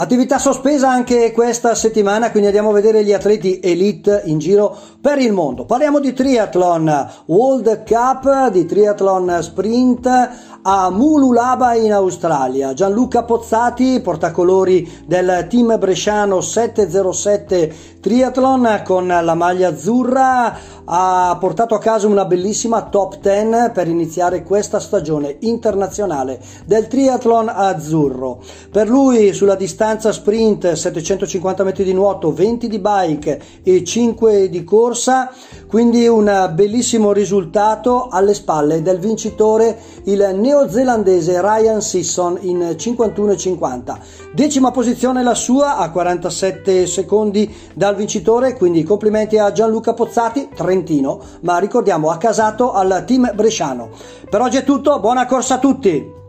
Attività sospesa anche questa settimana, quindi andiamo a vedere gli atleti elite in giro per il mondo. Parliamo di triathlon, World Cup di triathlon sprint a Mululaba in Australia. Gianluca Pozzati, portacolori del team bresciano 707 Triathlon con la maglia azzurra, ha portato a casa una bellissima top 10 per iniziare questa stagione internazionale del triathlon azzurro. Per lui sulla distanza sprint 750 metri di nuoto, 20 di bike e 5 di corsa, quindi un bellissimo risultato alle spalle del vincitore il neozelandese Ryan Sisson in 51,50. Decima posizione la sua a 47 secondi dal vincitore, quindi complimenti a Gianluca Pozzati, trentino, ma ricordiamo accasato al team bresciano. Per oggi è tutto, buona corsa a tutti!